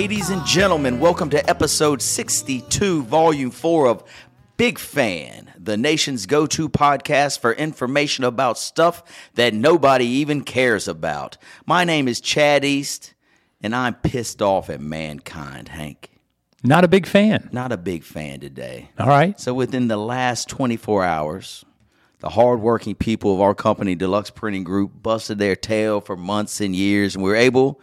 Ladies and gentlemen, welcome to episode 62, volume 4 of Big Fan, the nation's go to podcast for information about stuff that nobody even cares about. My name is Chad East, and I'm pissed off at mankind, Hank. Not a big fan. Not a big fan today. All right. So within the last 24 hours, the hardworking people of our company, Deluxe Printing Group, busted their tail for months and years, and we were able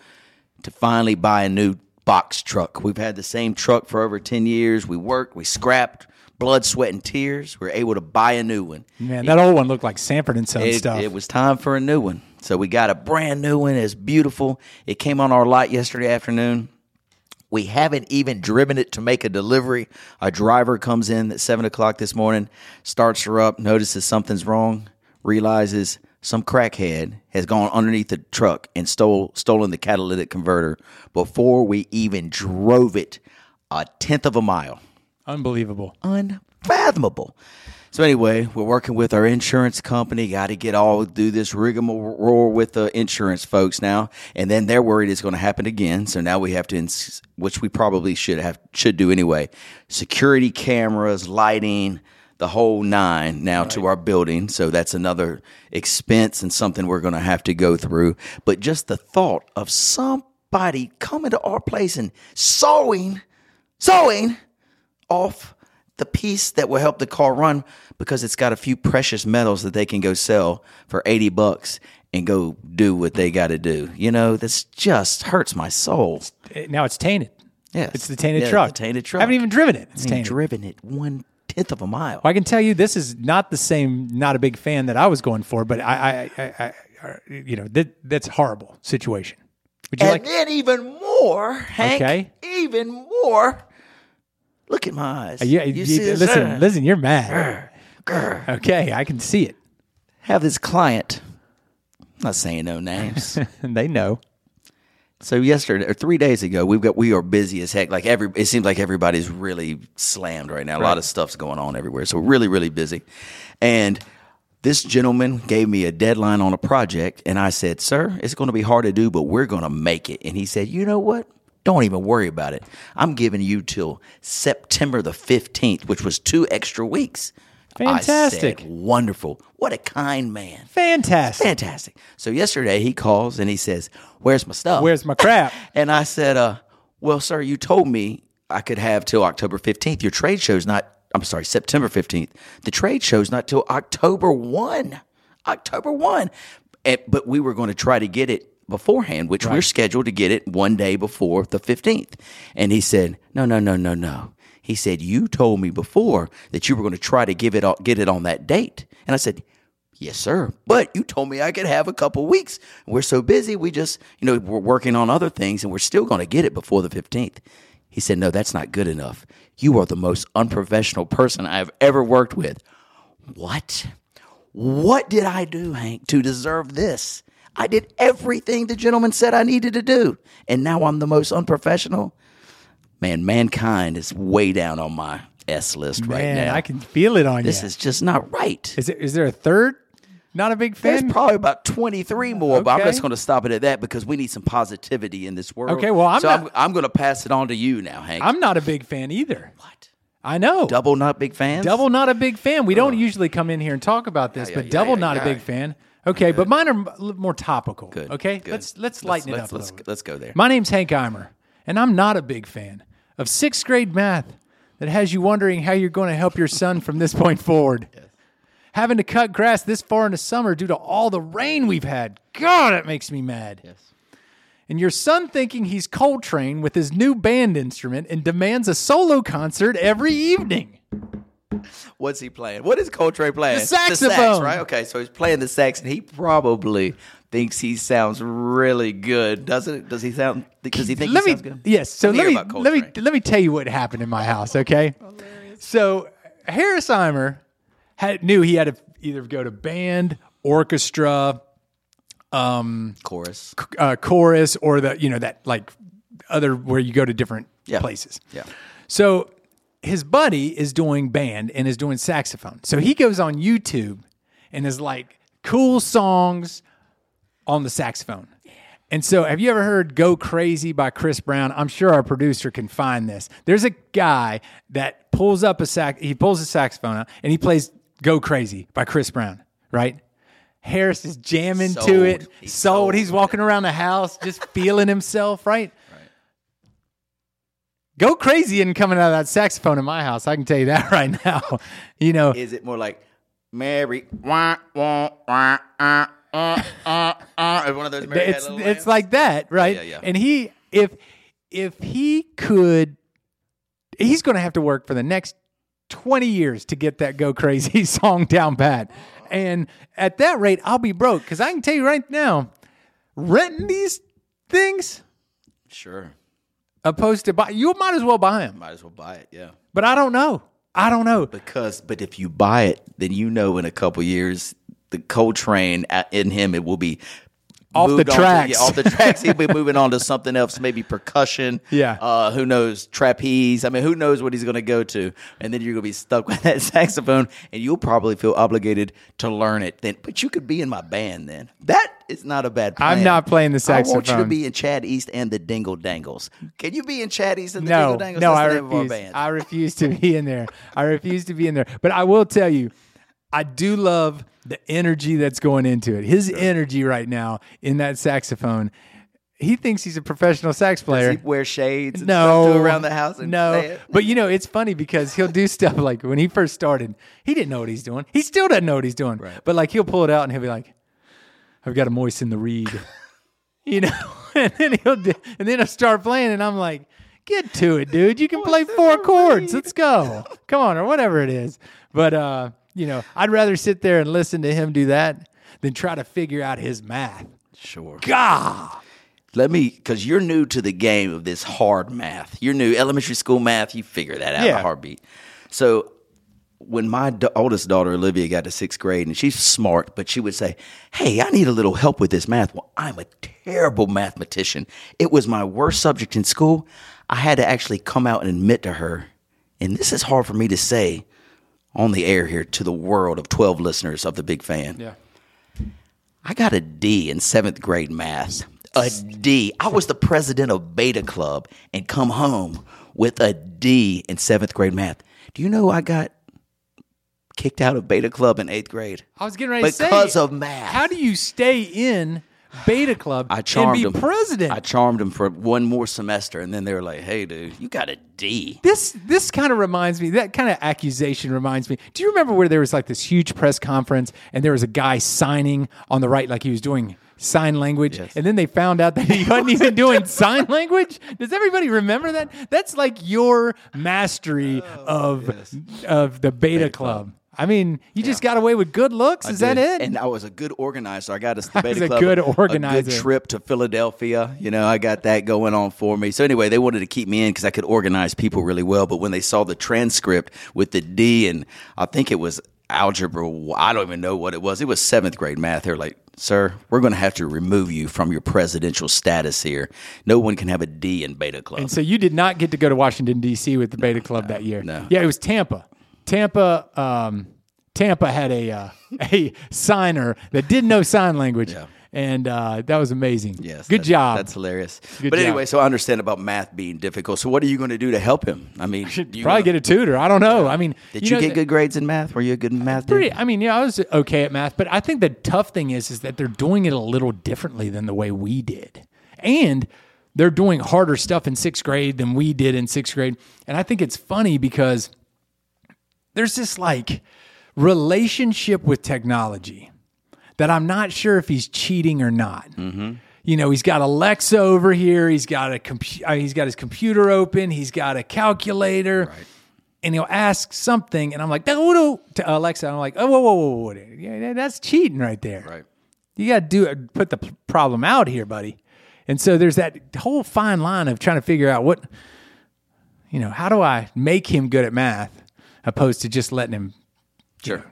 to finally buy a new box truck. We've had the same truck for over 10 years. We worked, we scrapped, blood, sweat, and tears. We were able to buy a new one. Man, that old one looked like Sanford and Son It, stuff. it was time for a new one. So we got a brand new one. It's beautiful. It came on our lot yesterday afternoon. We haven't even driven it to make a delivery. A driver comes in at seven o'clock this morning, starts her up, notices something's wrong, realizes some crackhead has gone underneath the truck and stole stolen the catalytic converter before we even drove it a tenth of a mile Unbelievable. unfathomable. So anyway, we're working with our insurance company. Got to get all do this rigmarole with the insurance folks now, and then they're worried it's going to happen again. So now we have to, ins- which we probably should have should do anyway. Security cameras, lighting, the whole nine now to our building. So that's another expense and something we're going to have to go through. But just the thought of somebody coming to our place and sewing, sewing off the piece that will help the car run because it's got a few precious metals that they can go sell for 80 bucks and go do what they got to do. You know, this just hurts my soul. It- eh, now it's tainted. Yes. It's the tainted Yeah, truck. the tainted truck. I haven't even driven it. It's I ain't tainted. driven it one tenth of a mile. Well, I can tell you this is not the same, not a big fan that I was going for, but I, I, I, I, you know, that, that's a horrible situation. Would you And like, then even more, Hank, Okay. even more. Look at my eyes. yeah, you you- listen, Uh, listen, you're mad. Okay, I can see it. Have this client. I'm not saying no names. they know. So yesterday or three days ago, we've got we are busy as heck. Like every, it seems like everybody's really slammed right now. A lot of stuff's going on everywhere. So we're really, really busy. And this gentleman gave me a deadline on a project, and I said, "Sir, it's going to be hard to do, but we're going to make it." And he said, "You know what? Don't even worry about it. I'm giving you till September the 15th, which was two extra weeks." Fantastic. said, Wonderful. What a kind man. Fantastic. Fantastic. So yesterday he calls and he says, "Where's my stuff?" Where's my crap? And I said, uh, well, sir, you told me I could have till October 15th. Your trade show's not, I'm sorry, September 15th. The trade show's not till October 1. October 1. And, but we were going to try to get it beforehand, which we're scheduled to get it one day before the 15th. And he said, no, no, no, no, no. He said, you told me before that you were going to try to give it, get it on that date. And I said, Yes, sir. But you told me I could have a couple weeks. We're so busy, we just, you know, we're working on other things and we're still going to get it before the 15th. He said, No, that's not good enough. You are the most unprofessional person I have ever worked with. What? What did I do, Hank, to deserve this? I did everything the gentleman said I needed to do. And now I'm the most unprofessional? Man, mankind is way down on my S list right Man, now. I can feel it on this you. This is just not right. Is there, is there a third? Not a big There's fan. probably about 23 more, but I'm just going to stop it at that because we need some positivity in this world. Okay, well, I'm so not- I'm, I'm going to pass it on to you now, Hank. I'm not a big fan either. what? I know. Double not big fan. Double not a big fan. We don't usually come in here and talk about this, Yeah, but yeah, double not a big fan. Okay, but mine are more topical. Good. Okay, good. let's let's lighten let's, it up. Let's, little. let's go there. My name's Hank Eimer, and I'm not a big fan of sixth grade math that has you wondering how you're going to help your son from this point forward. Having to cut grass this far in the summer due to all the rain we've had. God, it makes me mad. Yes. And your son thinking he's Coltrane with his new band instrument and demands a solo concert every evening. What's he playing? What is Coltrane playing? The sax, saxophone. right? Okay, so he's playing the sax, and he probably thinks he sounds really good, doesn't it? Does he sound? Does he think let he me sounds good? yes. So Let's let me let me let me tell you what happened in my house. Okay, so Harris Eimer had knew he had to either go to band, orchestra, um, chorus. uh, chorus, or the you know that like other where you go to different Yeah. places. Yeah. So his buddy is doing band and is doing saxophone. So he goes on YouTube and is like cool songs on the saxophone. And so have you ever heard Go Crazy by Chris Brown? I'm sure our producer can find this. There's a guy that pulls up a sax he pulls a saxophone out and he plays Go Crazy by Chris Brown, right? Harris is jamming to it. He's sold. sold. He's walking around the house just feeling himself, right? Go crazy and coming out of that saxophone in my house. I can tell you that right now. You know, Is it more like Mary? Wah, wah, wah, uh, uh, uh, uh, one of those Mary it's it's like that, right? yeah, yeah. And he, if if he could, he's going to have to work for the next twenty years to get that "Go Crazy" song down pat. And at that rate, I'll be broke because I can tell you right now, renting these things sure. Opposed to buy, you might as well buy them. Might as well buy it. Yeah. But I don't know. I don't know. Because, but if you buy it, then you know in a couple years the Coltrane in him it will be Off the on to- tracks. yeah, off the tracks. He'll be moving on to something else, maybe percussion. Yeah. Uh, who knows? Trapeze. I mean, who knows what he's going to go to? And then you're going to be stuck with that saxophone, and you'll probably feel obligated to learn it. Then, but you could be in my band. Then that is not a bad. plan. I'm not playing the saxophone. I want you to be in Chad East and the Dingle Dangles. Can you be in Chad East and the no, Dingle Dangles? no, That's I the name of our refuse. I refuse to be in there. I refuse to be in there. But I will tell you, I do love the energy that's going into it. His energy right now in that saxophone. He thinks he's a professional sax player. Does he wear shades and no, around the house and no. But you know, it's funny because he'll do stuff like when he first started, he didn't know what he's doing. He still doesn't know what he's doing. Right. But like he'll pull it out and he'll be like, "I've got to moisten the reed," you know, and then he'll do, and then he'll start playing, and I'm like, "Get to it, dude! You can play four chords. Let's go. Come on, or whatever it is." But uh, you know, I'd rather sit there and listen to him do that than try to figure out his math. Sure. God. Let me, because you're new to the game of this hard math. You're new, elementary school math. You figure that out in Yeah. a heartbeat. So when my da- oldest daughter Olivia got to sixth grade, and she's smart, but she would say, "Hey, I need a little help with this math." Well, I'm a terrible mathematician. It was my worst subject in school. I had to actually come out and admit to her, and this is hard for me to say on the air here to the world of 12 listeners of the Big Fan. Yeah. I got a D in seventh grade math. A D. I was the president of Beta Club and come home with a D in seventh grade math. Do you know I got kicked out of Beta Club in eighth grade? I was getting ready to say Because of math. How do you stay in Beta Club I charmed and be them. president? I charmed them for one more semester, and then they were like, "Hey, dude, you got a D." this this kind of reminds me. That kind of accusation reminds me. Do you remember where there was like this huge press conference and there was a guy signing on the right, like he was doing sign language, and then they found out that he wasn't even doing sign language? Does everybody remember that? That's like your mastery oh, of of the Beta, Club. I mean, you just got away with good looks. Is that did. it? And I was a good organizer. I got us the I was a Club good A organizer. good trip to Philadelphia. You know, I got that going on for me. So anyway, they wanted to keep me in because I could organize people really well. But when they saw the transcript with the D and I think it was algebra, I don't even know what it was. It was seventh grade math. They're like, "Sir, we're going to have to remove you from your presidential status here. No one can have a D in Beta Club." And so you did not get to go to Washington D.C. with the Beta Club that year. no. Yeah, it was Tampa. Tampa. Um, Tampa had a uh, a signer that didn't know sign language, Yeah. and uh, that was amazing. Yes, good that- job. That's hilarious. Good but job. anyway, so I understand about math being difficult. So what are you going to do to help him? I mean, you Probably gonna- get a tutor. I don't know. I mean, Did you, know, get good grades in math? Were you a good math? dude? Pretty. I mean, yeah, I was okay at math, but I think the tough thing is is that they're doing it a little differently than the way we did, and they're doing harder stuff in sixth grade than we did in sixth grade. And I think it's funny because there's this like relationship with technology that I'm not sure if he's cheating or not. You know, he's got Alexa over here. He's got a compu- uh, He's got his computer open. He's got a calculator. and he'll ask something, and I'm like, to Alexa. I'm like, "Oh, whoa, whoa, whoa, whoa, whoa. Yeah, that's cheating right there. Right. You got to do it, put the problem out here, buddy." And so there's that whole fine line of trying to figure out what, you know, how do I make him good at math, opposed to just letting him Sure.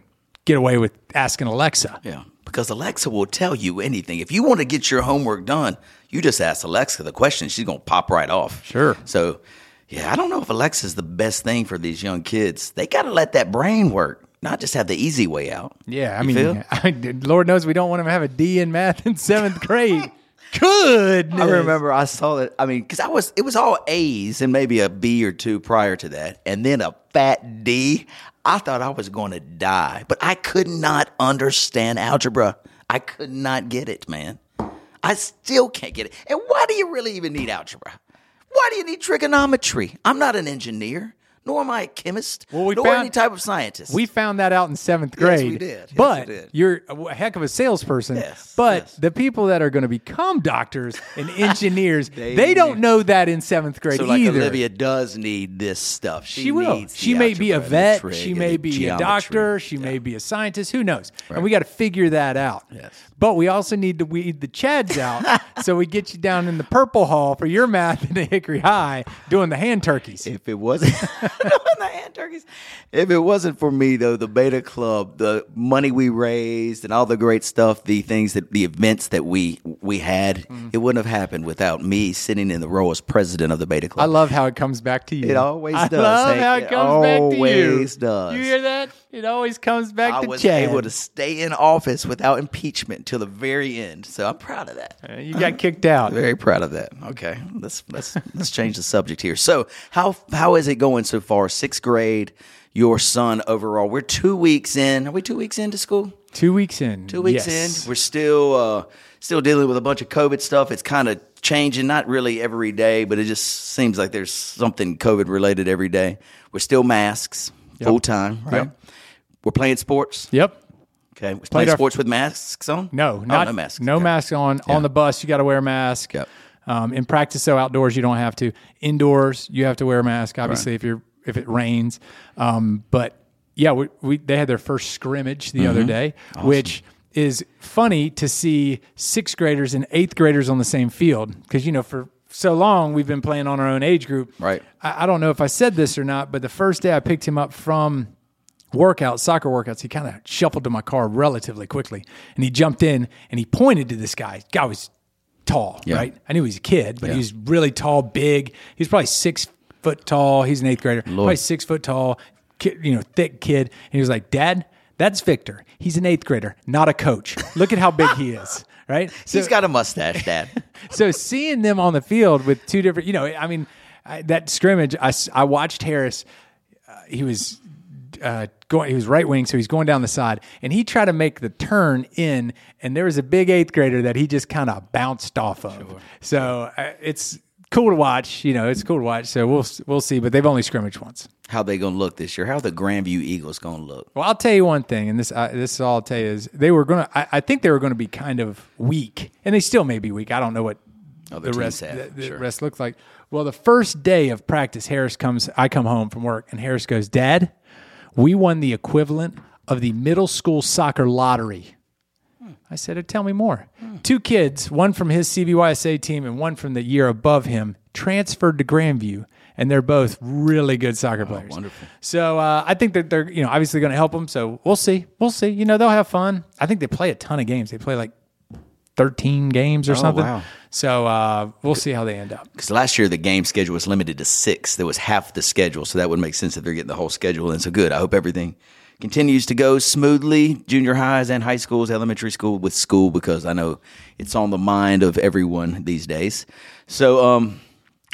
get away with asking Alexa. Yeah. Because Alexa will tell you anything. If you want to get your homework done, you just ask Alexa the question. She's going to pop right off. Sure. So, yeah, I don't know if Alexa's the best thing for these young kids. They got to let that brain work, not just have the easy way out. Yeah, I You mean. I, Lord knows we don't want him to have a D in math in seventh grade. Goodness. I remember I saw that. I mean, because I was, it was all A's and maybe a B or two prior to that, and then a fat D. I thought I was going to die, but I could not understand algebra. I could not get it, man. I still can't get it. And why do you really even need algebra? Why do you need trigonometry? I'm not an engineer, nor am I a chemist, Well, we nor found- any type of scientist. We found that out in seventh Yes, grade. we did. Yes, but we did. you're a heck of a salesperson. Yes, But yes. the people that are going to become doctors and engineers, they, They don't know that in seventh grade so like either. Olivia does need this stuff. She, she will. needs She may be a algebra and the vet. She may be a doctor. She may be a scientist. Who knows? And we got to figure that out. Yes. But we also need to weed the chads out. so we get you down in the purple hall for your math in the Hickory High doing the hand turkeys. If it wasn't doing the hand turkeys, if it wasn't for me though, the Beta Club, the money we raised, and all the great stuff, the things that the events that we we had, Mm-hmm. it wouldn't have happened without me sitting in the row as president of the Beta Club. I love how it comes back to you. It always I does, love Hank. how it It comes back to you. always does. You hear that? It always comes back I to was Chad. able to stay in office without impeachment till the very end, so I'm proud of that. Uh, you got kicked out. Very proud of that. Okay, let's let's let's change the subject here. So how how is it going so far? Sixth grade, your son overall. We're two weeks in. Are we two weeks into school? Two weeks in. Two weeks yes. in. We're still uh, still dealing with a bunch of COVID stuff. It's kind of changing, not really every day, but it just seems like there's something COVID related every day. We're still masks full time, right? Yep. We're playing sports. Yep. Okay, we're playing our- sports with masks on. No, Oh, not no masks. No Okay. mask on. On the bus, you got to wear a mask. Yep. Um, in practice, so outdoors, you don't have to. Indoors, you have to wear a mask. Obviously, if you're if it rains. Um, but yeah, we, we they had their first scrimmage the Mm-hmm. other day, which is funny to see sixth graders and eighth graders on the same field because you know for so long we've been playing on our own age group. Right. I, I don't know if I said this or not, but the first day I picked him up from workouts, soccer workouts, he kind of shuffled to my car relatively quickly and he jumped in and he pointed to this guy. Guy was tall, Yeah. right? I knew he was a kid, but he was really tall, big. He was probably six foot tall. He's an eighth grader, probably six foot tall, kid, you know, thick kid. And he was like, Dad, that's Victor. He's an eighth grader, not a coach. Look at how big he is, right? So, He's got a mustache, Dad. so seeing them on the field with two different, you know, I mean, I, that scrimmage, I, I watched Harris. Uh, he was uh, going, he was right wing, so he's going down the side, and he tried to make the turn in, and there was a big eighth grader that he just kind of bounced off of. So uh, it's cool to watch. You know, it's cool to watch. So we'll we'll see, but they've only scrimmaged once. How they gonna look this year? How the Grandview Eagles gonna look? Well, I'll tell you one thing, and this uh, this is all I'll tell you is they were going to. I, I think they were going to be kind of weak, and they still may be weak. I don't know what Other the rest have, the, the sure. rest looks like. Well, the first day of practice, Harris comes. I come home from work, and Harris goes, "Dad, we won the equivalent of the middle school soccer lottery." I said, "Oh, "Tell me more." Two kids, one from his CBYSA team and one from the year above him, transferred to Grandview, and they're both really good soccer players. wonderful. So uh, I think that they're you know obviously going to help them. So we'll see, we'll see. You know they'll have fun. I think they play a ton of games. They play like thirteen games or something. wow. So uh, we'll see how they end up. Because last year the game schedule was limited to six. There was half the schedule, so that would make sense if they're getting the whole schedule. And so good. I hope everything continues to go smoothly. Junior highs and high schools, elementary school with school, because I know it's on the mind of everyone these days. So, um,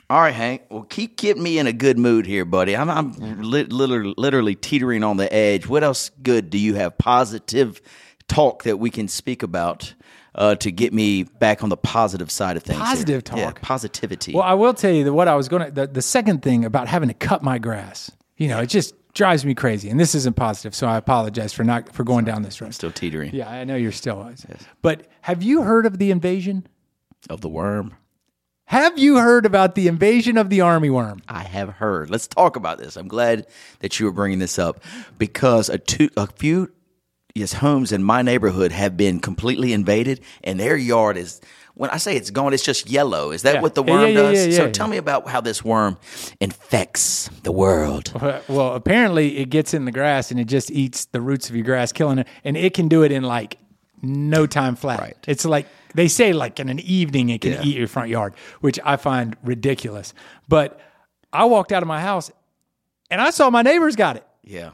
all right, Hank. Well, keep getting me in a good mood here, buddy. I'm, I'm li- literally, literally teetering on the edge. What else good do you have? Positive talk that we can speak about uh, to get me back on the positive side of things. here? Positive Yeah, talk? positivity. Well, I will tell you that what I was going to the, the second thing about having to cut my grass. You know, it just drives me crazy, and this isn't positive. So I apologize for not for going down this road. Still teetering Yeah, I know you're still. But have you heard of the invasion? of the worm. Have you heard about the invasion of the army worm? I have heard. Let's talk about this. I'm glad that you were bringing this up because a, two, a few yes, homes in my neighborhood have been completely invaded, and their yard is. When I say it's gone, it's just yellow. Is that Yeah. what the worm yeah, yeah, does? so tell me about how this worm infects the world. Well, apparently it gets in the grass and it just eats the roots of your grass, killing it. And it can do it in like no time flat. Right. It's like they say, like in an evening, it can eat your front yard, which I find ridiculous. But I walked out of my house and I saw my neighbor's got it, Yeah.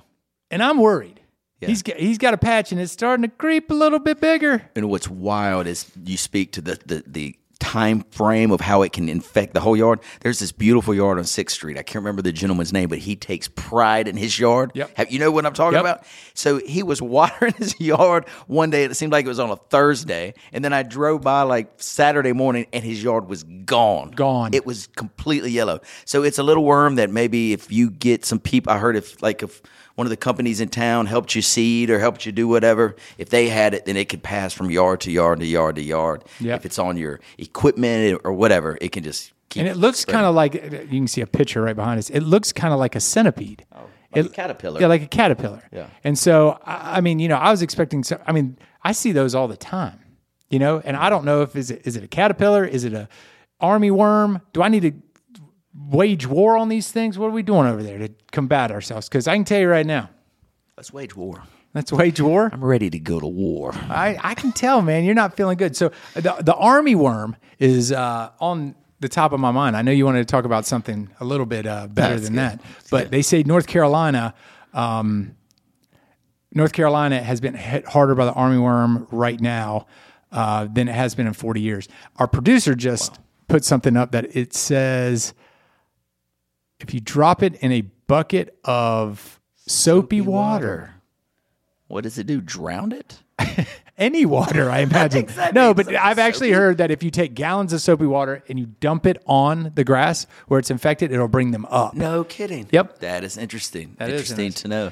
and I'm worried. Yeah. He's got, he's got a patch and it's starting to creep a little bit bigger. And what's wild is you speak to the, the, the time frame of how it can infect the whole yard. There's this beautiful yard on Sixth Street. I can't remember the gentleman's name, but he takes pride in his yard. Yep. Have, you know what I'm talking Yep. about? So he was watering his yard one day. It seemed like it was on a Thursday, and then I drove by like Saturday morning, and his yard was gone. Gone. It was completely yellow. So it's a little worm that maybe if you get some people, I heard if like if one of the companies in town helped you seed or helped you do whatever, if they had it, then it could pass from yard to yard to yard to yard. Yep. If it's on your equipment or whatever, it can just keep. And it looks kind of like you can see a picture right behind us. It looks kind of like a centipede. Oh, like a caterpillar. Yeah, like a caterpillar. Yeah. And so, I, I mean, you know, I was expecting. So, I mean, I see those all the time. You know, and I don't know if is it is it a caterpillar? Is it a army worm? Do I need to wage war on these things? What are we doing over there to combat ourselves? Because I can tell you right now, Let's wage war. let's wage war. I'm ready to go to war. I, I can tell, man, you're not feeling good. So the the army worm is uh, on the top of my mind. I know you wanted to talk about something a little bit uh, better That's than good. that, but they say North Carolina, um, North Carolina has been hit harder by the army worm right now uh, than it has been in 40 years. Our producer just put something up that it says if you drop it in a bucket of soapy, water What does it do? Drown it? any water, I imagine. Exactly. No, but I've actually heard that if you take gallons of soapy water and you dump it on the grass where it's infected, it'll bring them up. No kidding. Yep. That is interesting. That is interesting interesting. to know.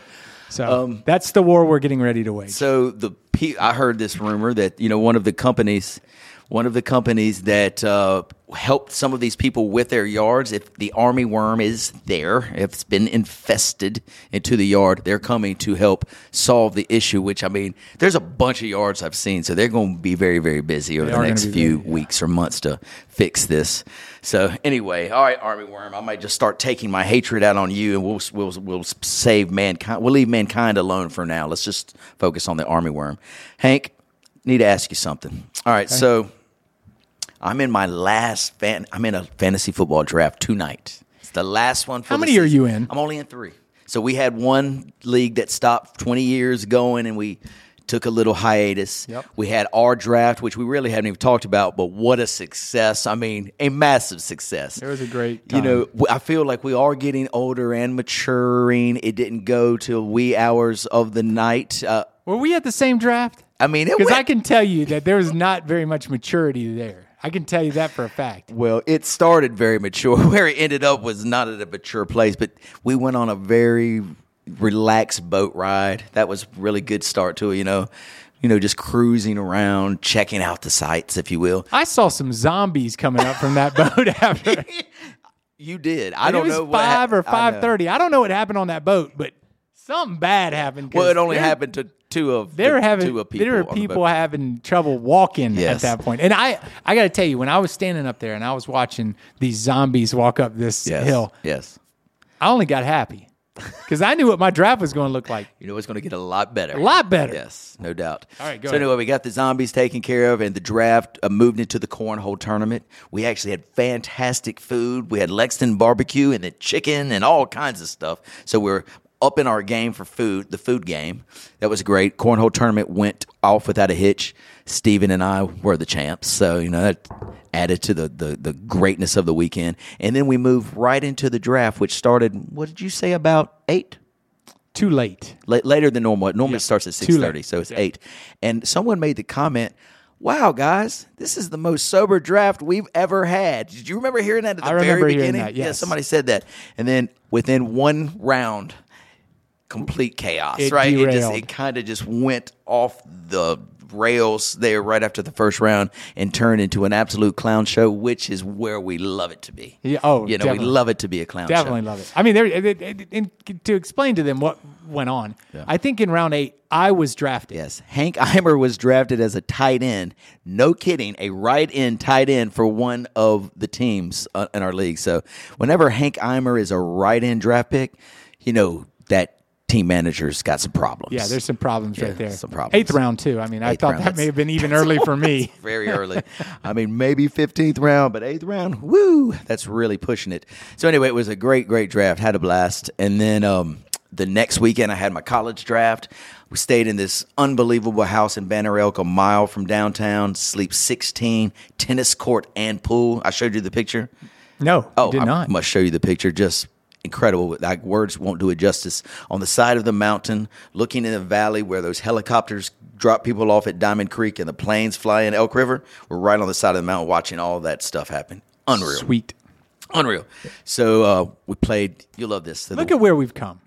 So Um, that's the war we're getting ready to wage. So the I heard this rumor that you know one of the companies, one of the companies that uh, helped some of these people with their yards. If the army worm is there, if it's been infested into the yard, they're coming to help solve the issue. Which I mean, there's a bunch of yards I've seen, so they're going to be very very busy over They the next few busy, yeah. weeks or months to fix this. So anyway, all right, army worm, I might just start taking my hatred out on you, and we'll we'll we'll save mankind. We'll leave mankind alone for now. Let's just focus on the army worm. Hank, need to ask you something. All right, so I'm in my last fan. I'm in a fantasy football draft tonight. It's the last one. For How many are you in? I'm only in three. So we had one league that stopped 20 years going, and we took a little hiatus. Yep. We had our draft, which we really haven't even talked about, but what a success! I mean, a massive success. It was a great You know, I feel like we are getting older and maturing. It didn't go till wee hours of the night. Uh, Were we at the same draft? I mean, it Because I can tell you that there was not very much maturity there. I can tell you that for a fact. Well, it started very mature. Where it ended up was not at a mature place, but we went on a very relaxed boat ride. That was a really good start to it, you know. You know, just cruising around, checking out the sights, if you will. I saw some zombies coming up from that boat after. You did. I And don't it was know what five hap- or five thirty. I don't know what happened on that boat, but something bad happened. Well, it only happened to two of They were the, having two of people. there were on the people having trouble walking Yes. at that point. And I I got to tell you, when I was standing up there and I was watching these zombies walk up this yes. hill, Yes. I only got happy because I knew what my draft was going to look like. You know it's going to get a lot better. A lot better. Yes, no doubt. All right, go so ahead. anyway, we got the zombies taken care of, and the draft uh, moved into the cornhole tournament. We actually had fantastic food. We had Lexington barbecue and the chicken and all kinds of stuff. So we're up in our game for food, the food game. That was great. Cornhole tournament went off without a hitch. Steven and I were the champs. So, you know, that added to the, the, the greatness of the weekend. And then we moved right into the draft, which started, what did you say, about eight? Too late. La- later than normal. It normally starts at Too six late. thirty, so it's eight. And someone made the comment, "Wow, guys, this is the most sober draft we've ever had." Did you remember hearing that at the I remember very hearing beginning? that, Yeah, yes. somebody said that, and then within one round, complete chaos. It right? It just it kind of just went off the rails there right after the first round and turned into an absolute clown show, which is where we love it to be. Yeah, oh, you know, definitely. we love it to be a clown Definitely show. love it. I mean, there. it- it- it- to explain to them what went on, I think in round eight I was drafted. Yes, Hank Eimer was drafted as a tight end. No kidding, a right end tight end for one of the teams uh, in our league. So, whenever Hank Eimer is a right end draft pick, you know that team manager's got some problems. Yeah, there's some problems Yeah, right there. some problems. Eighth round too. I mean, I thought round, that may have been even early for me. very early. I mean, maybe 15th round, but eighth round, woo, that's really pushing it. So anyway, it was a great, great draft. Had a blast. And then um, the next weekend, I had my college draft. We stayed in this unbelievable house in Banner Elk, a mile from downtown. Sleep 16, tennis court and pool. I showed you the picture. No, Oh, did I not. must show you the picture. Just incredible. Like words won't do it justice. On the side of the mountain, looking in the valley where those helicopters drop people off at Diamond Creek and the planes fly in Elk River, we're right on the side of the mountain watching all that stuff happen. Unreal. Sweet. Unreal. So uh, we played. You love this. Look at where we've come.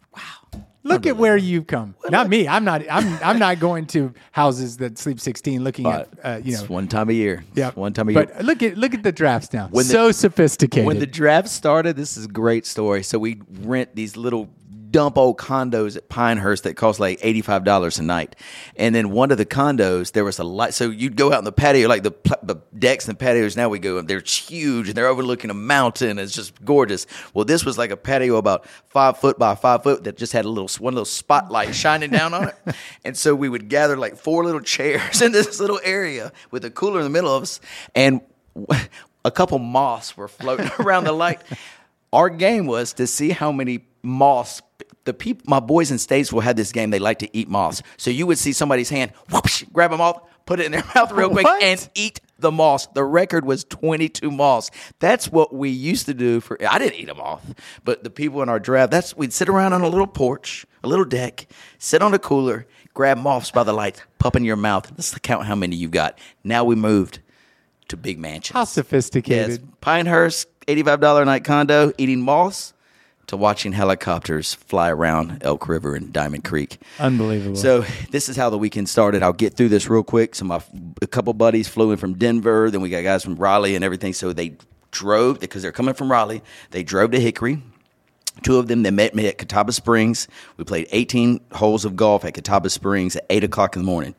Look at where you've come. Not me. I'm not. I'm. I'm not going to houses that sleep 16, looking at uh, you know. it's one time a year. yeah, It's one time a year. But look at look at the drafts now. When the- so sophisticated. When the draft started, this is a great story. So we rent these little dump old condos at Pinehurst that cost like eighty five dollars a night, and then one of the condos there was a light. So you'd go out in the patio, like the the decks and patios. Now we go, they're huge and they're overlooking a mountain. It's just gorgeous. Well, this was like a patio about five foot by five foot that just had a little one little spotlight shining down on it, and so we would gather like four little chairs in this little area with a cooler in the middle of us, and a couple moths were floating around the light. Our game was to see how many moths. The people, my boys in Statesville had this game. They like to eat moths. So you would see somebody's hand, whoosh, grab a moth, put it in their mouth real quick, What? and eat the moths. The record was 22 moths. That's what we used to do for. I didn't eat a moth, but the people in our draft. That's we'd sit around on a little porch, a little deck, sit on a cooler, grab moths by the lights, pop in your mouth. Let's count how many you got. Now we moved to big mansions. How sophisticated. Yes, Pinehurst, eighty-five dollar night condo, eating moths, to watching helicopters fly around Elk River and Diamond Creek. Unbelievable. So this is how the weekend started. I'll get through this real quick. So my a couple buddies flew in from Denver. Then we got guys from Raleigh and everything. So they drove because they're coming from Raleigh. They drove to Hickory. Two of them, they met me at Catawba Springs. We played 18 holes of golf at Catawba Springs at 8 o'clock in the morning.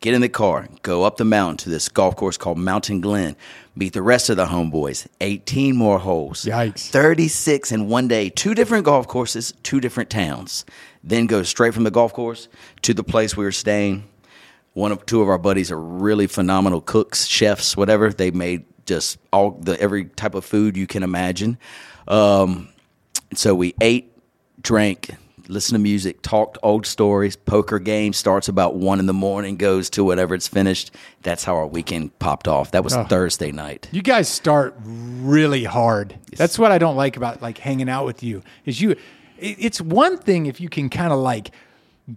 Get in the car, go up the mountain to this golf course called Mountain Glen, meet the rest of the homeboys. 18 more holes. Yikes. 36 in one day. Two different golf courses, two different towns. Then go straight from the golf course to the place we were staying. One of two of our buddies are really phenomenal cooks, chefs, whatever. They made just all the every type of food you can imagine. Um, so we ate, drank, listened to music, talked old stories. Poker game starts about one in the morning, goes to whatever it's finished. That's how our weekend popped off. That was Thursday night. You guys start really hard. That's what I don't like about like hanging out with you. Is you it- it's one thing if you can kind of like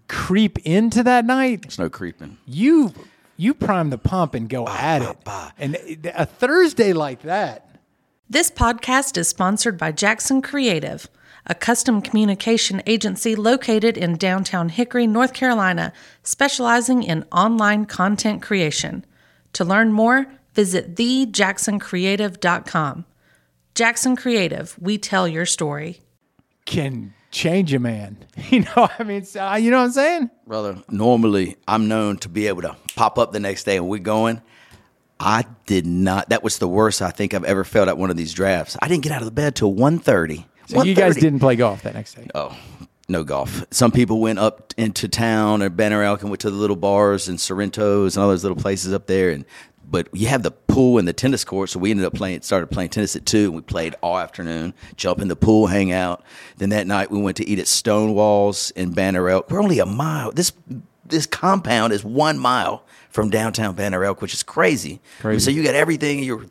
creep into that night. It's no creeping. You you prime the pump and go at it. bah. And a Thursday like that. This podcast is sponsored by Jackson Creative, a custom communication agency located in downtown Hickory, North Carolina, specializing in online content creation. To learn more, visit thejacksoncreative.com. Jackson Creative, we tell your story. can change a man. You know, I mean, so, uh, you know what I'm saying? brother. Normally, I'm known to be able to pop up the next day and we're going. I did not. That was the worst I think I've ever felt at one of these drafts. I didn't get out of the bed till 1.30. So you guys didn't play golf that next day. Oh, no golf. Some people went up into town or Banner Elk and went to the little bars and Sorrento's and all those little places up there. And but you have the pool and the tennis court, so we ended up playing. Started playing tennis at two, and we played all afternoon. Jump in the pool, hang out. Then that night we went to eat at Stonewalls in Banner Elk. We're only a mile. This this compound is one mile from downtown Banner Elk, which is crazy. Crazy. So you got everything. You're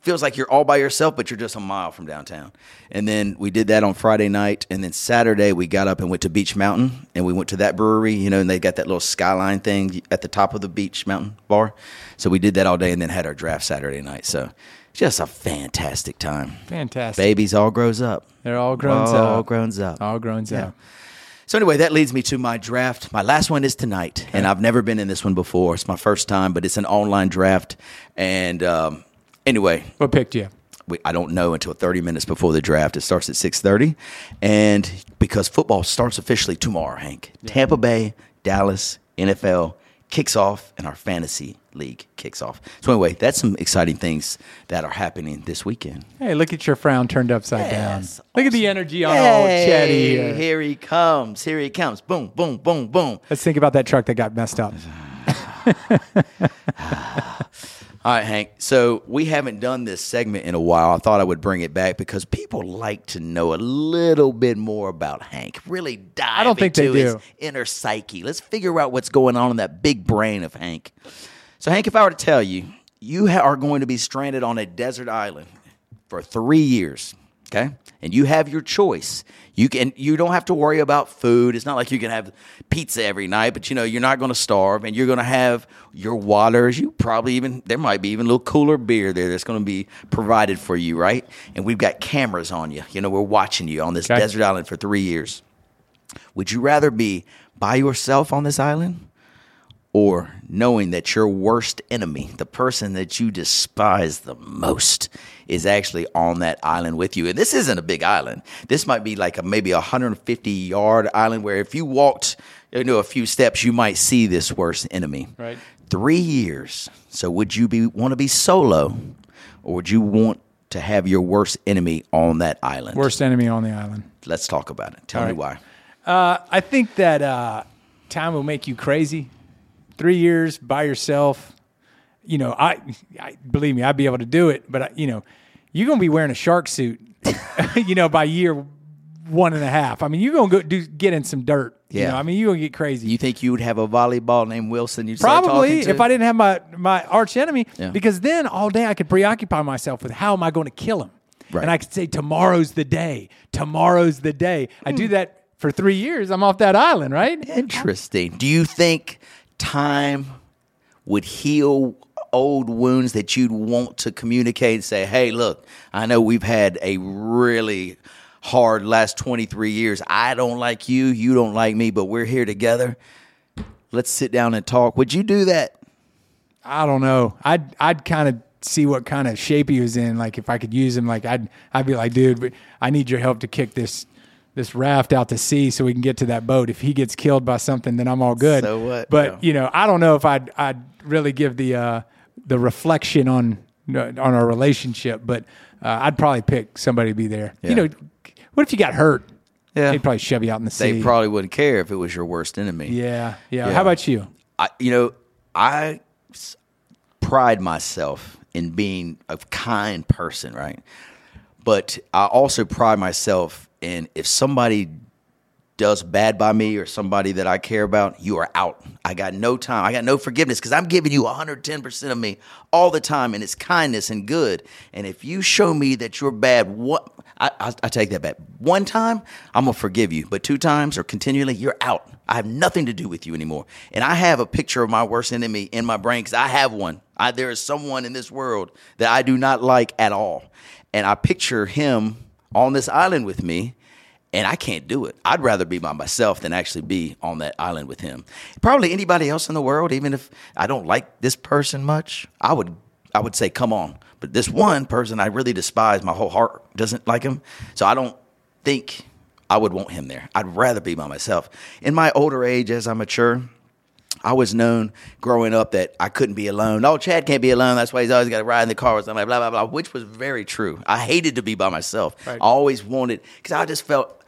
feels like you're all by yourself, but you're just a mile from downtown. And then we did that on Friday night, and then Saturday we got up and went to Beech Mountain, and we went to that brewery, you know, and they got that little skyline thing at the top of the Beech Mountain bar. So we did that all day, and then had our draft Saturday night. So just a fantastic time. Fantastic. Babies all grows up. They're all grown all up. All grown up. All grown Yeah. up. So anyway, that leads me to my draft. My last one is tonight, and I've never been in this one before. It's my first time, but it's an online draft. And um, anyway, What picked you? we, I don't know until 30 minutes before the draft. It starts at 6:30, and because football starts officially tomorrow, Hank, Tampa Bay, Dallas, NFL kicks off, and our fantasy league kicks off. So anyway, that's some exciting things that are happening this weekend. Hey, look at your frown turned upside Yes, down. Look at the energy on old Chetty here. here he comes. Here he comes. Boom, boom, boom, boom. Let's think about that truck that got messed up. Ah, All right, Hank. So we haven't done this segment in a while. I thought I would bring it back because people like to know a little bit more about Hank. Really dive don't think they into his inner psyche. Let's figure out what's going on in that big brain of Hank. So, Hank, if I were to tell you, you ha- are going to be stranded on a desert island for three years, okay? And you have your choice. You can you don't have to worry about food. It's not like you can have pizza every night, but you know you're not going to starve, and you're going to have your waters. You probably even there might be even a little cooler beer there that's going to be provided for you, right? And we've got cameras on you. You know we're watching you on this Okay. desert island for three years. Would you rather be by yourself on this island? or knowing that your worst enemy, the person that you despise the most, is actually on that island with you. And this isn't a big island. This might be like a maybe a 150 yard island where if you walked you know a few steps, you might see this worst enemy. Right. Three years. So would you be want to be solo, or would you want to have your worst enemy on that island? Worst enemy on the island. Let's talk about it. Tell All me right. why. Uh, I think that uh, time will make you crazy. Three years by yourself, you know. I, I believe me, I'd be able to do it. But I, you know, you're gonna be wearing a shark suit, you know, by year one and a half. I mean, you're gonna go do get in some dirt. You Yeah. know, I mean, you're gonna get crazy. You think you would have a volleyball named Wilson? You'd Probably talking to? if I didn't have my my arch enemy, Yeah. because then all day I could preoccupy myself with how am I going to kill him, Right. and I could say tomorrow's the day. Tomorrow's the day. I do hmm. that for three years. I'm off that island, right? Interesting. Do you think time would heal old wounds that you'd want to communicate and say, hey, look, I know we've had a really hard last 23 years. I don't like you, you don't like me, but we're here together. Let's sit down and talk. Would you do that? I don't know. I'd I'd kind of see what kind of shape he was in. Like if I could use him, like I'd I'd be like, dude, I need your help to kick this this raft out to sea so we can get to that boat. If he gets killed by something, then I'm all good. So what? But you know, I don't know if I'd I'd really give the uh, the reflection on on our relationship. But uh, I'd probably pick somebody to be there. Yeah. You know, what if you got hurt? Yeah. they'd probably shove you out in the sea. They probably wouldn't care if it was your worst enemy. yeah, yeah, Yeah. How about you? I, you know, I pride myself in being a kind person, right? But I also pride myself in if somebody does bad by me or somebody that I care about, you are out. I got no time. I got no forgiveness because I'm giving you 110% of me all the time, and it's kindness and good. And if you show me that you're bad, what I, I, I take that back. One time, I'm gonna forgive you, but two times or continually, you're out. I have nothing to do with you anymore. And I have a picture of my worst enemy in my brain because I have one. I, there is someone in this world that I do not like at all, and I picture him on this island with me and I can't do it. I'd rather be by myself than actually be on that island with him. Probably anybody else in the world, even if I don't like this person much, I would I would say come on. But this one person I really despise, my whole heart doesn't like him. So I don't think I would want him there. I'd rather be by myself. In my older age as I mature, I was known growing up that I couldn't be alone. Oh, Chad can't be alone. That's why he's always got to ride in the car with somebody, blah, blah, blah, which was very true. I hated to be by myself. Right. I always wanted, because I just felt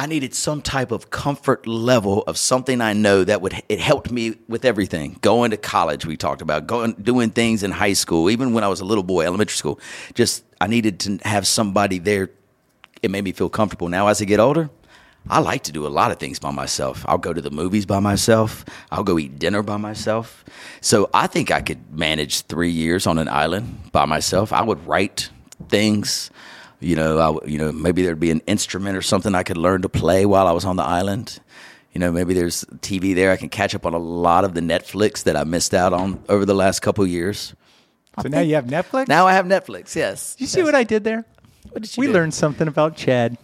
I needed some type of comfort level of something I know that would it helped me with everything. Going to college, we talked about going doing things in high school, even when I was a little boy, elementary school. Just I needed to have somebody there. It made me feel comfortable. Now as I get older, I like to do a lot of things by myself. I'll go to the movies by myself. I'll go eat dinner by myself. So I think I could manage three years on an island by myself. I would write things. You know, I, you know, maybe there'd be an instrument or something I could learn to play while I was on the island. You know, maybe there's TV there. I can catch up on a lot of the Netflix that I missed out on over the last couple years. So now you have Netflix. Now I have Netflix. Yes. you see what I did there? What did you we do? learned something about Chad.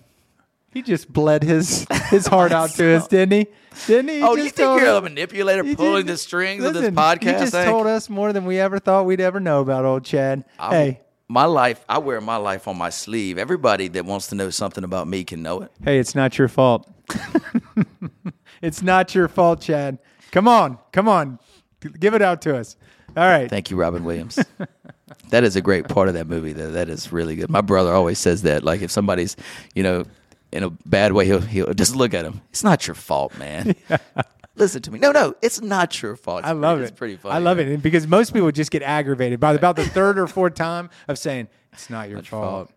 He just bled his his heart out to us, didn't he? Didn't he? Oh, you think you're a manipulator pulling just- the strings of this podcast? He just Hank? Eh? told us more than we ever thought we'd ever know about old Chad. I'm- hey, my life. I wear my life on my sleeve. Everybody that wants to know something about me can know it. hey, it's not your fault. it's not your fault, Chad. Come on, come on, give it out to us. All right. Thank you, Robin Williams. that is a great part of that movie. Though that is really good. My brother always says that. Like if somebody's, you know, in a bad way, he'll he'll just look at him. It's not your fault, man. Listen to me. No, no, it's not your fault. It's I love pretty, it. It's pretty funny. I love it because most people just get aggravated by about the third or fourth time of saying it's not your your fault. fault.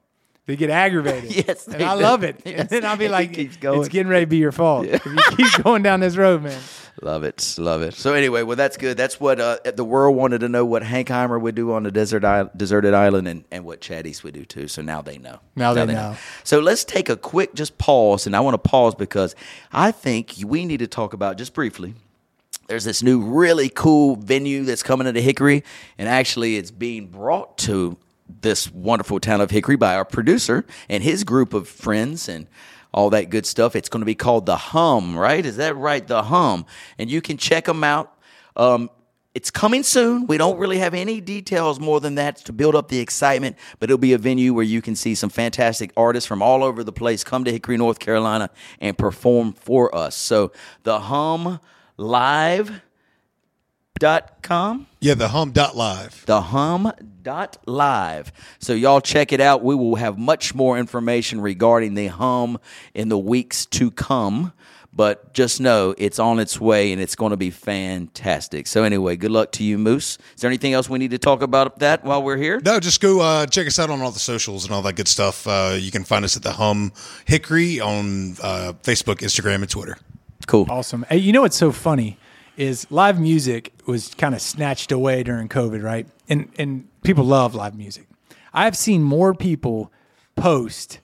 They get aggravated. Yes, they and I do. love it. Yes. And then I'll be It like, going. it's getting ready to be your fault if you keep going down this road, man. Love it, love it. So anyway, well, that's good. That's what uh, the world wanted to know what Hank Eimer would do on a desert island, deserted island, and, and what Chad East would do too. So now they know. Now they know. So let's take a quick just pause, and I want to pause because I think we need to talk about just briefly. There's this new really cool venue that's coming into Hickory, and actually, it's being brought to this wonderful town of Hickory by our producer and his group of friends and all that good stuff. It's going to be called the Hum, right? Is that right? The Hum, and you can check them out. Um, it's coming soon. We don't really have any details more than that to build up the excitement, but it'll be a venue where you can see some fantastic artists from all over the place come to Hickory, North Carolina, and perform for us. So the Hum Live dot com? Yeah, the hum dot live. the hum dot live. So y'all check it out. We will have much more information regarding the hum in the weeks to come. But just know it's on its way and it's going to be fantastic. So anyway good luck to you moose. Is there anything else we need to talk about that while we're here? No, just go uh, check us out on all the socials and all that good stuff. Uh, you can find us at the Hum Hickory on uh, Facebook, Instagram, and Twitter. cool. Awesome. Hey, you know what's so funny is live music was kind of snatched away during COVID, right? And and people love live music. I've seen more people post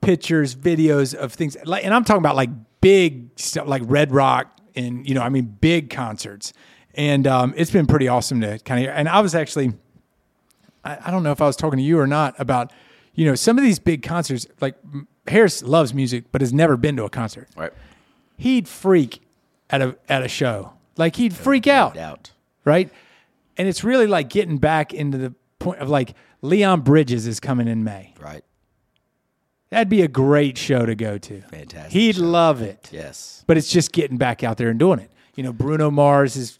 pictures, videos of things like and I'm talking about like big stuff like Red Rock and you know, I mean big concerts. And um, it's been pretty awesome to kind of and I was actually I, I don't know if I was talking to you or not about, you know, some of these big concerts. Like Harris loves music, but has never been to a concert. right He'd freak at a at a show, like he'd freak out, doubt right? And it's really like getting back into the point of like Leon Bridges is coming in May. right That'd be a great show to go to. Fantastic He'd show. love it. yes But it's just getting back out there and doing it. You know, Bruno Mars is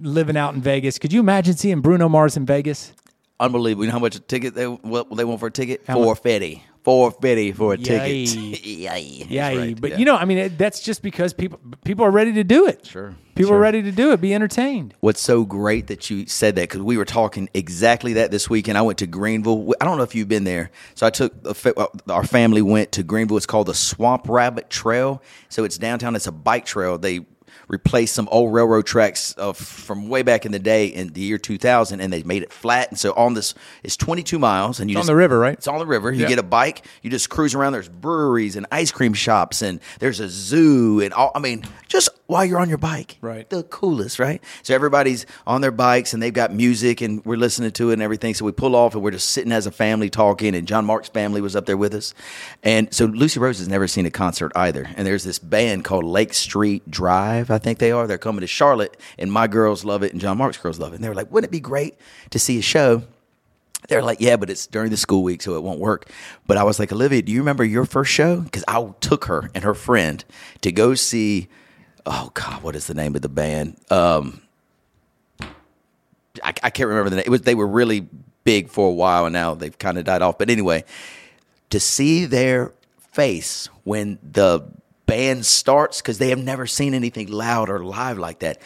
living out in Vegas. Could you imagine seeing Bruno Mars in Vegas? unbelievable you know how much a ticket they what they want for a ticket How much? 450 450 for a Yay. ticket Yay. Yeah, That's right. but you know, I mean, it, that's just because people people are ready to do it. Sure, people sure. are ready to do it. Be entertained. What's so great that you said that because we were talking exactly that this weekend. I went to Greenville. I don't know if you've been there. So I took a uh, our family went to Greenville. It's called the Swamp Rabbit Trail. So it's downtown. It's a bike trail. They replaced some old railroad tracks uh, from way back in the day in the year 2000, and they made it flat. And so on this, it's 22 miles, and you It's on the river, right? It's on the river. You Yeah. get a bike. You just cruise around. There's breweries and ice cream shops, and there's a zoo, and all. I mean, just while you're on your bike, Right. The coolest, right? So everybody's on their bikes, and they've got music, and we're listening to it and everything. So we pull off, and we're just sitting as a family talking. And John Mark's family was up there with us, and so Lucy Rose has never seen a concert either. And there's this band called Lake Street Dive, I think they are. They're coming to Charlotte, and my girls love it, and John Mark's girls love it. And they were like, "Wouldn't it be great to see a show?" They're like, yeah, but it's during the school week, so it won't work. But I was like, Olivia, do you remember your first show? Because I took her and her friend to go see. Oh God, what is the name of the band? Um, I, I can't remember the name. It was they were really big for a while, and now they've kind of died off. But anyway, to see their face when the band starts because they have never seen anything loud or live like that.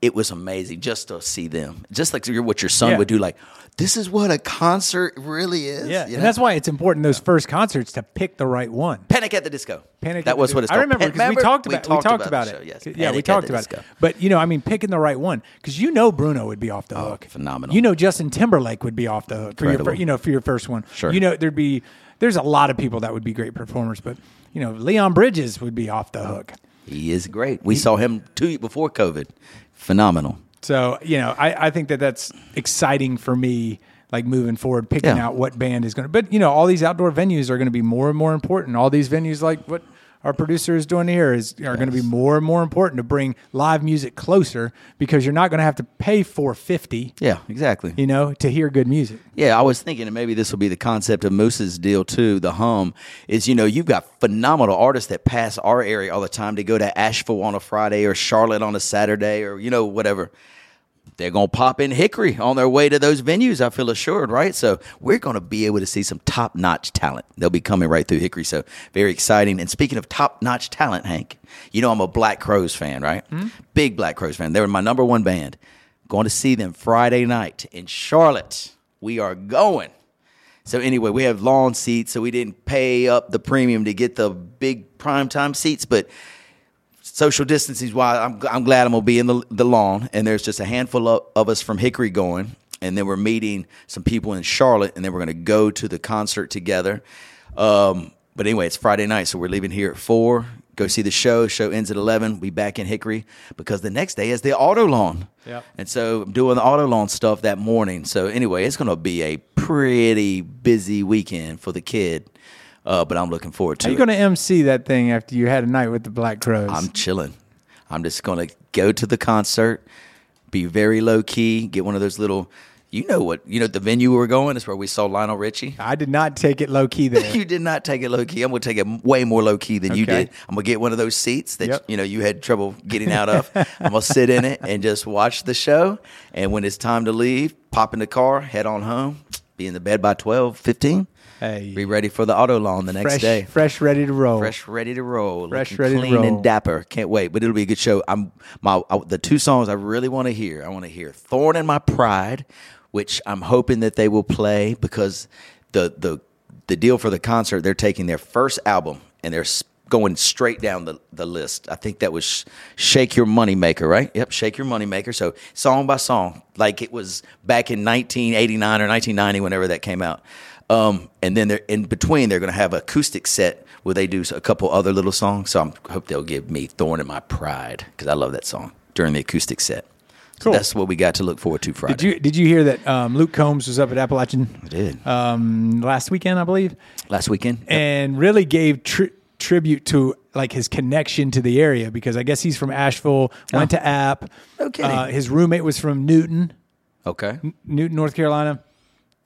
It was amazing just to see them, just like what your son Yeah. would do. Like, this is what a concert really is. Yeah, you and that's why it's important those first concerts to pick the right one. Panic at the Disco. Panic. That at was the what it's I remember because we talked about we talked about, the it. show, yes. yeah, we talked about Disco. it. But you know, I mean, picking the right one because you know Bruno would be off the oh, hook. Oh, phenomenal. You know Justin Timberlake would be off the hook for your, you know, for your first one. Sure. You know, there'd be there's a lot of people that would be great performers, but you know, Leon Bridges would be off the hook. He is great. We saw him two before COVID. Phenomenal. So you know, I, I think that that's exciting for me. like moving forward, picking Yeah. out what band is going to. But you know, all these outdoor venues are going to be more and more important. All these venues, like what our producer is doing here, is are going to be more and more important to bring live music closer because you're not going to have to pay four fifty. Yeah, exactly. You know, to hear good music. Yeah, I was thinking, and maybe this will be the concept of Moose's deal too. The hum is, you know, you've got phenomenal artists that pass our area all the time. They go to Asheville on a Friday or Charlotte on a Saturday or you know whatever. They're gonna pop in Hickory on their way to those venues. I feel assured, right? So we're gonna be able to see some top notch talent. They'll be coming right through Hickory. So very exciting. And speaking of top notch talent, Hank, you know I'm a Black Crowes fan, right? Hmm? Big Black Crowes fan. They were my number one band. Going to see them Friday night in Charlotte. We are going. So anyway, we have lawn seats, so we didn't pay up the premium to get the big primetime seats, but social distancing wise, I'm, I'm glad I'm gonna be in the, the lawn, and there's just a handful of, of us from Hickory going, and then we're meeting some people in Charlotte, and then we're gonna go to the concert together. Um, but anyway, it's Friday night, so we're leaving here at four. Go see the show. Show ends at eleven. We back in Hickory because the next day is the auto lawn. Yep. And so I'm doing the auto lawn stuff that morning. So anyway, it's gonna be a pretty busy weekend for the kid. Uh, but I'm looking forward to it. you going to MC that thing after you had a night with the Black Crowes? I'm chilling. I'm just gonna go to the concert, be very low key, get one of those little. You know what? You know the venue we were going is where we saw Lionel Richie. I did not take it low key there. You did not take it low key. I'm gonna take it way more low key than you did. I'm gonna get one of those seats that Yep. you know you had trouble getting out of. I'm gonna sit in it and just watch the show. And when it's time to leave, pop in the car, head on home, be in the bed by 12, 15. Hey. Be ready for the auto lawn the next fresh, day. fresh, ready to roll. Fresh, ready to roll. Fresh, ready to clean roll. and dapper. Can't wait. But it'll be a good show. I'm my I, the two songs I really want to hear. I want to hear "Thorn in My Pride," which I'm hoping that they will play because the the the deal for the concert they're taking their first album and they're going straight down the, the list. I think that was "Shake Your Money Maker," right? Yep, "Shake Your Money Maker." So song by song, like it was back in 1989 or 1990, whenever that came out. Um, and then they're in between. They're going to have an acoustic set where they do a couple other little songs. So I'm, I hope they'll give me "Thorn in My Pride" because I love that song during the acoustic set. So Cool. that's what we got to look forward to Friday. Did you did you hear that um, Luke Combs was up at Appalachian I did um, last weekend, I believe, last weekend? and really gave tri- tribute to like his connection to the area because I guess he's from Asheville, went to App. No kidding. Uh, his roommate was from Newton, Okay. Newton, North Carolina.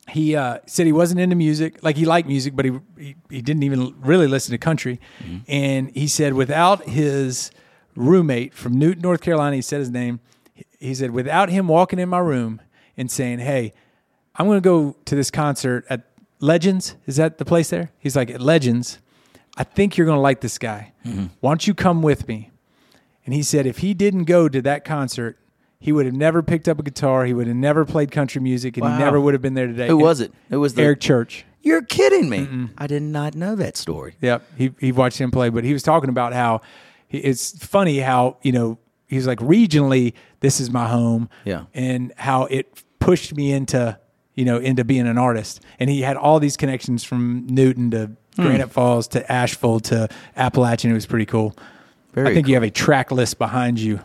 He uh, said he wasn't into music, like he liked music, but he he, he didn't even really listen to country. And he said without his roommate from Newton, North Carolina, he said his name. He said without him walking in my room and saying, "Hey, I'm going to go to this concert at Legends. Is that the place there?" He's like, "At Legends, I think you're going to like this guy. Why don't you come with me?" And he said if he didn't go to that concert, he would have never picked up a guitar. He would have never played country music, and Wow. he never would have been there today. Who was it? It was the Eric Church. You're kidding me. I did not know that story. Yep, he he watched him play, but he was talking about how he, it's funny how you know he's like regionally this is my home, Yeah. and how it pushed me into you know into being an artist, and he had all these connections from Newton to Hmm. Granite Falls to Asheville to Appalachian. It was pretty cool. Very I think you have a track list behind you.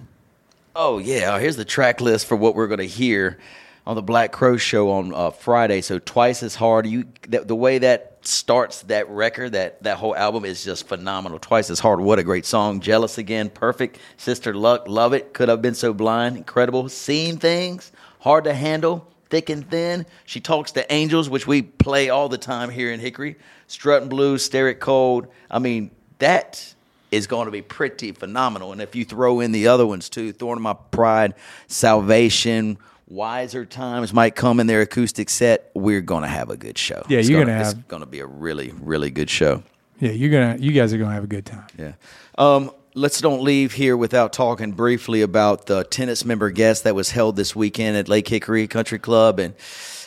Oh yeah, here's the track list for what we're going to hear on the Black Crow show on uh, Friday. So twice as hard. You the, the way that starts that record, that that whole album is just phenomenal. Twice as hard. What a great song. Jealous again, perfect. Sister Luck, love it. Could have been so blind, incredible. Seeing things, hard to handle. Thick and thin. She talks to angels, which we play all the time here in Hickory. Struttin' blues, stare it cold. I mean, that is going to be pretty phenomenal. And if you throw in the other ones too, Thorn of My Pride, Salvation, Wiser Times might come in their acoustic set. We're going to have a good show. Yeah, It's you're gonna It's have- going to be a really, really good show. Yeah, you're gonna you guys are gonna have a good time. Yeah. Um, let's don't leave here without talking briefly about the tennis member guest that was held this weekend at Lake Hickory Country Club. And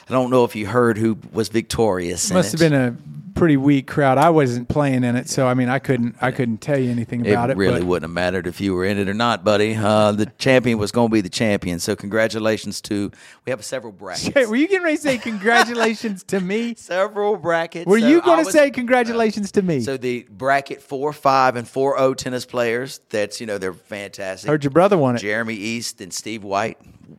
I don't know if you heard who was victorious. in Must have it. been a pretty weak crowd. I wasn't playing in it, so I mean, I couldn't I couldn't tell you anything about it. It really but wouldn't have mattered if you were in it or not, buddy. Uh, the champion was going to be the champion. So congratulations to. We have several brackets. Were you getting ready to say congratulations to me? several brackets. Were So you going to say congratulations to me? So the bracket four, five, and four O tennis players. That's you know they're fantastic. Heard your brother won it. Jeremy East and Steve White,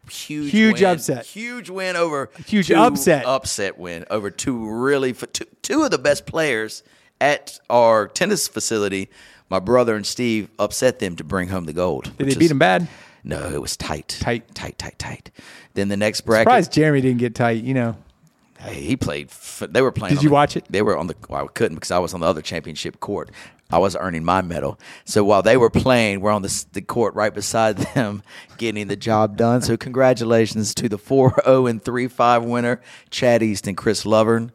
huge, Huge win, upset. huge win over Huge upset. upset win over two really two, two of the best players at our tennis facility. My brother and Steve upset them to bring home the gold. Did they beat is- him bad? No, it was tight, Tight. tight, tight, tight. Then the next bracket, Surprised Jeremy didn't get tight. You know, Hey, he played. They were playing. Did you the- watch it? They were on the. Well, I couldn't because I was on the other championship court. I was earning my medal. So while they were playing, we're on the, the court right beside them, getting the job done. So congratulations to the 4-0 and 3-5 winner, Chad East and Chris Lovern,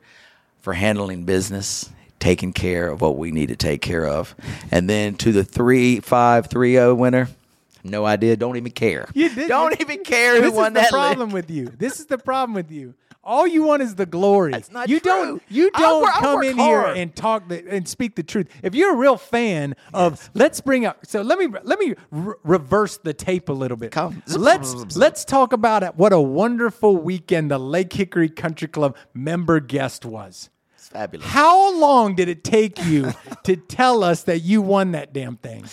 for handling business, taking care of what we need to take care of, and then to the 3-5 3-0 winner. No idea. Don't even care. You did- Don't even care who this won is the problem league. with you. This is the problem with you. All you want is the glory. That's not you true. don't. You don't wor- I come work in here and talk the, and speak the truth. If you're a real fan of, let's bring up. So let me let me re- reverse the tape a little bit. Come. Let's let's talk about it. What a wonderful weekend the Lake Hickory Country Club member guest was. It's fabulous. How long did it take you to tell us that you won that damn thing?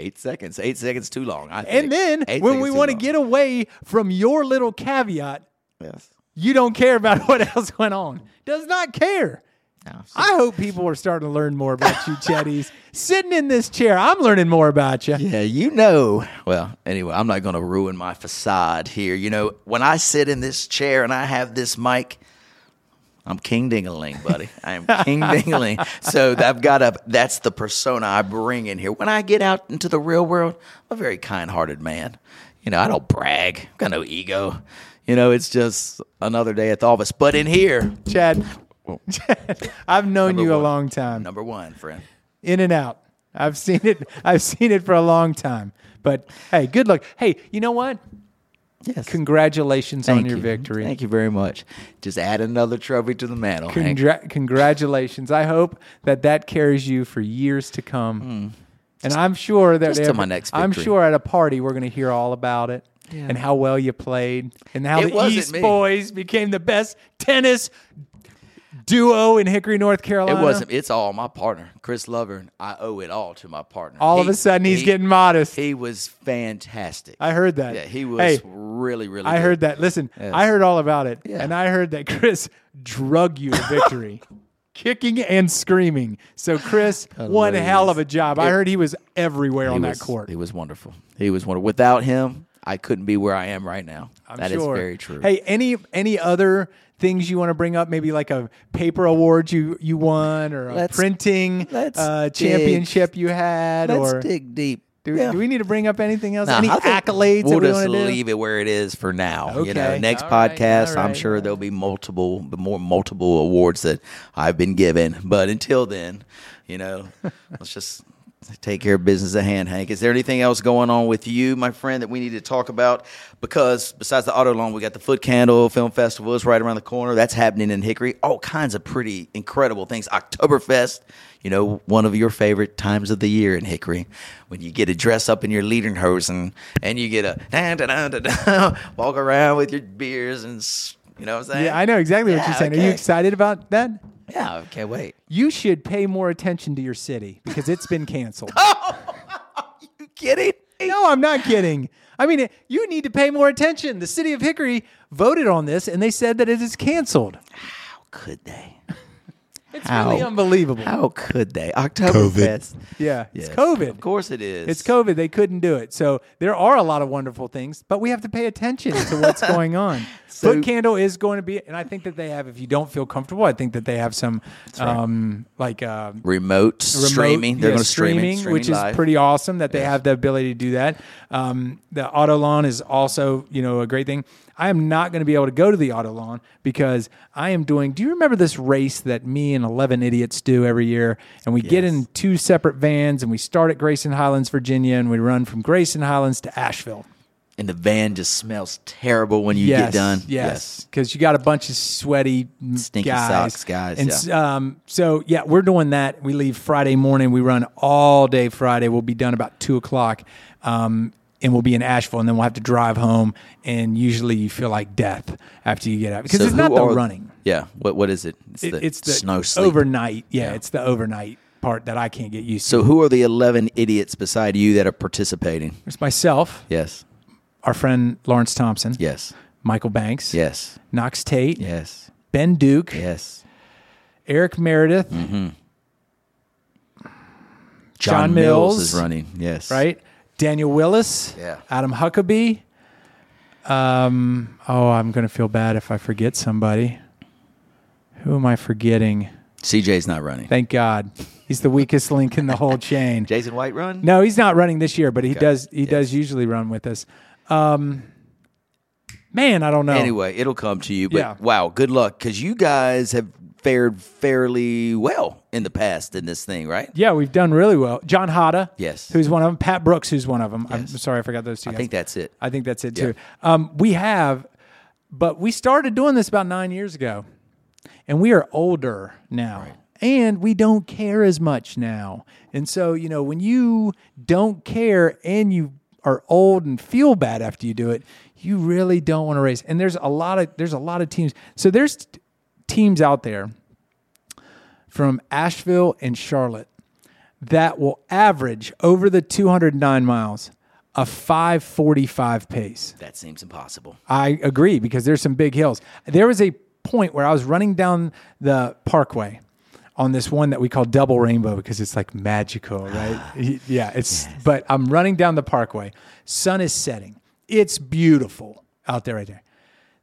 Eight seconds. Eight seconds too long. I And then Eight when we want to get away from your little caveat, yes. You don't care about what else went on. Does not care. No, I hope people are starting to learn more about you, Chad East. Sitting in this chair, I'm learning more about you. yeah, you know. Well, anyway, I'm not going to ruin my facade here. You know, when I sit in this chair and I have this mic, I'm King Dingaling, buddy. I am King Dingaling. So I've got a. That's the persona I bring in here. When I get out into the real world, I'm a very kind-hearted man. You know, I don't brag. I've got no ego. You know, it's just another day at the office. But in here, Chad, Chad, I've known you a long time. number one, friend. In and out. I've seen it. I've seen it for a long time. But hey, good luck. Hey, you know what? Yes. Congratulations on your you. victory. Thank you very much. Just add another trophy to the mantle. Congra- congratulations. I hope that that carries you for years to come. Hmm. And I'm sure that just every- my next I'm sure at a party we're going to hear all about it and how well you played and how It the East me. Boys became the best tennis duo in Hickory, North Carolina. It wasn't. It's all my partner, Chris Lover. I owe it all to my partner. All of a sudden, he's he- getting modest. He was fantastic. I heard that. Yeah, he was Hey, really, really. I good. heard that. Listen, Yes. I heard all about it, Yeah. and I heard that Chris drug you to victory, kicking and screaming. So Chris, one hell of a job. I heard he was everywhere He on was, that court. He was wonderful. He was wonderful. Without him, I couldn't be where I am right now. That I'm is sure. very true. Hey, any any other things you want to bring up? Maybe like a paper award you you won, or a Let's- printing let's uh, dig- championship you had, let's or dig deep. do, Yeah. do we need to bring up anything else? Nah, any accolades We'll that we just want do? leave it where it is for now. You know, next All right, podcast, all I'm sure all there'll be multiple, more multiple awards that I've been given. But until then, you know, let's just take care of business at hand. Hank, is there anything else going on with you, my friend, that we need to talk about? Because besides the auto loan, we got the Footcandle Film Festival is right around the corner. That's happening in Hickory. All kinds of pretty incredible things. Oktoberfest you know, one of your favorite times of the year in Hickory, when you get to dress up in your Lederhosen and you get a da, da, da, da, da, walk around with your beers and s- you know what I'm saying? Yeah, I know exactly what you're saying. Are you excited about that? Yeah, I can't wait. You should pay more attention to your city because it's been canceled. Oh you kidding? no, I'm not kidding. I mean, you need to pay more attention. The city of Hickory voted on this and they said that it is canceled. How could they? It's How? really unbelievable. How could they? October Oktoberfest. Yeah, it's COVID. Of course it is. It's COVID. They couldn't do it. So there are a lot of wonderful things, but we have to pay attention to what's going on. So- Footcandle is going to be, and I think that they have. If you don't feel comfortable, I think that they have some, um, like uh, Remote, remote- streaming. They're yeah, going to stream streaming, streaming which live. is pretty awesome that they have the ability to do that. Um, the auto lawn is also, you know, a great thing. I am not going to be able to go to the auto lawn because I am doing. Do you remember this race that me and eleven idiots do every year? And we get in two separate vans and we start at Grayson Highlands, Virginia, and we run from Grayson Highlands to Asheville. And the van just smells terrible when you yes, get done. Yes, because you got a bunch of sweaty Stinky guys. socks guys, And yeah. um, so yeah, we're doing that. We leave Friday morning. We run all day Friday. We'll be done about two o'clock, um, and we'll be in Asheville, and then we'll have to drive home. And usually, you feel like death after you get out because So it's not the are- running. Yeah. What What is it? It's It- the, it's the snow sleep. overnight. Yeah, Yeah. it's the overnight part that I can't get used to. So who are the 11 idiots beside you that are participating? It's myself, Yes. our friend Lawrence Thompson, Yes. Michael Banks, Yes. Knox Tate, Yes. Ben Duke, Yes. Eric Meredith, Mm-hmm. John Mills. is running. Yes. right? Daniel Willis, Yeah. Adam Huckabee. Um, oh, I'm going to feel bad if I forget somebody. Who am I forgetting? CJ's not running. Thank God. He's the weakest link in the whole chain. Jason White run? No, he's not running this year, but he Okay. does he Yes. does usually run with us. Um man, I don't know. Anyway, it'll come to you. But Yeah. wow, good luck because you guys have fared fairly well in the past in this thing, right? Yeah, we've done really well. John Hada, Yes. who's one of them. Pat Brooks, who's one of them. I'm sorry, I forgot those two. I guys. think that's it. I think that's it Yeah. too. Um, we have, but we started doing this about nine years ago, and we are older now, and we don't care as much now. And so, you know, when you don't care and you are old and feel bad after you do it, you really don't want to race. And there's a lot of there's a lot of teams. So there's t- teams out there from Asheville and Charlotte that will average over the 209 miles a 545 pace. That seems impossible. I agree because there's some big hills. There was a point where I was running down the parkway on this one that we call Double Rainbow because it's like magical, right? yeah, it's but I'm running down the parkway. Sun is setting. It's beautiful out there right there.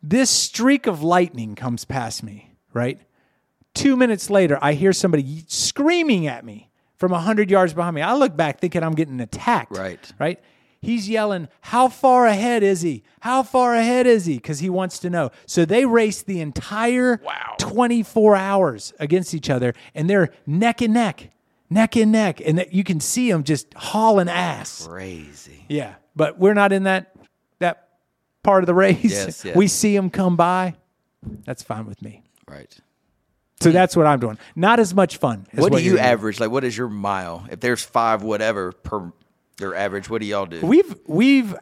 This streak of lightning comes past me, right? 2 minutes later, I hear somebody screaming at me from 100 yards behind me. I look back thinking I'm getting attacked. Right. Right? He's yelling, How far ahead is he? How far ahead is he? Because he wants to know. So they race the entire 24 hours against each other, and they're neck and neck, neck and neck. And that you can see them just hauling ass. Crazy. Yeah. But we're not in that that part of the race. Yes, yes. We see them come by. That's fine with me. Right. So that's what I'm doing. Not as much fun. As What, do you're you doing. average? Like, what is your mile? If there's five, whatever per their average, what do y'all do? We've we've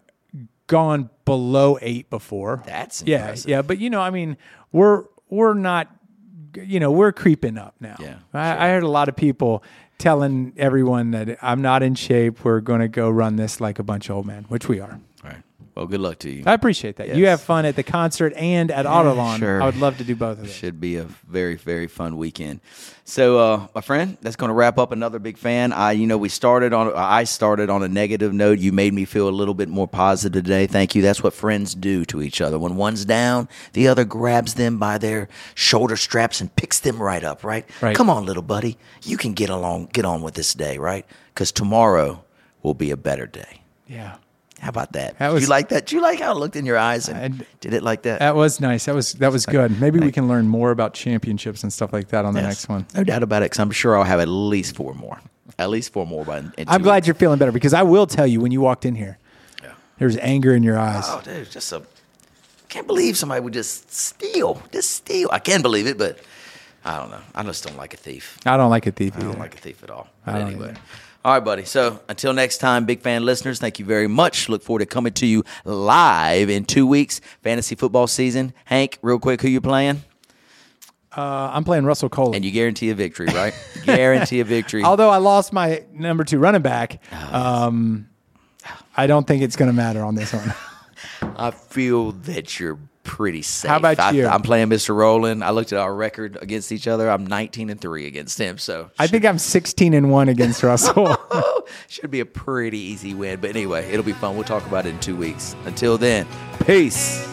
gone below eight before. That's yeah, impressive. yeah. But you know, I mean, we're we're not, you know, we're creeping up now. Yeah, I, I heard a lot of people telling everyone that I'm not in shape. We're going to go run this like a bunch of old men, which we are. Well, good luck to you. I appreciate that. You have fun at the concert and at Autolawn. sure. I would love to do both of those. Should be a very, very fun weekend. So, uh, my friend, that's going to wrap up another big fan. I, you know, we started on, I started on a negative note. You made me feel a little bit more positive today. Thank you. That's what friends do to each other. When one's down, the other grabs them by their shoulder straps and picks them right up. Right? Right. Come on, little buddy. You can get along, get on with this day, right? Because tomorrow will be a better day. Yeah. How about that? That Did was- you like that? Do you like how it looked in your eyes and I- did it like that? That was nice. That was that was good. Maybe we can learn more about championships and stuff like that on the Yes. next one. No doubt about it, because I'm sure I'll have at least four more. At least four more by. I'm glad weeks. you're feeling better because I will tell you when you walked in here, yeah. there's anger in your eyes. Oh, dude, just a. Can't believe somebody would just steal. Just steal. I can't believe it, but I don't know. I just don't like a thief. I don't like a thief I don't like a thief at all. But don't anyway. either. All right, buddy. So until next time, big fan listeners, thank you very much. Look forward to coming to you live in two weeks. Fantasy football season. Hank, real quick, who you playing? Uh, I'm playing Russell Cole. And you guarantee a victory, right? guarantee a victory. Although I lost my number two running back, Oh, um, I don't think it's going to matter on this one. I feel that you're pretty safe. How about I, you? I'm playing Mr. Roland. I looked at our record against each other. I'm 19 and three against him, so I think I'm 16 and one against Russell. should be a pretty easy win. But anyway, it'll be fun. We'll talk about it in two weeks. Until then, peace.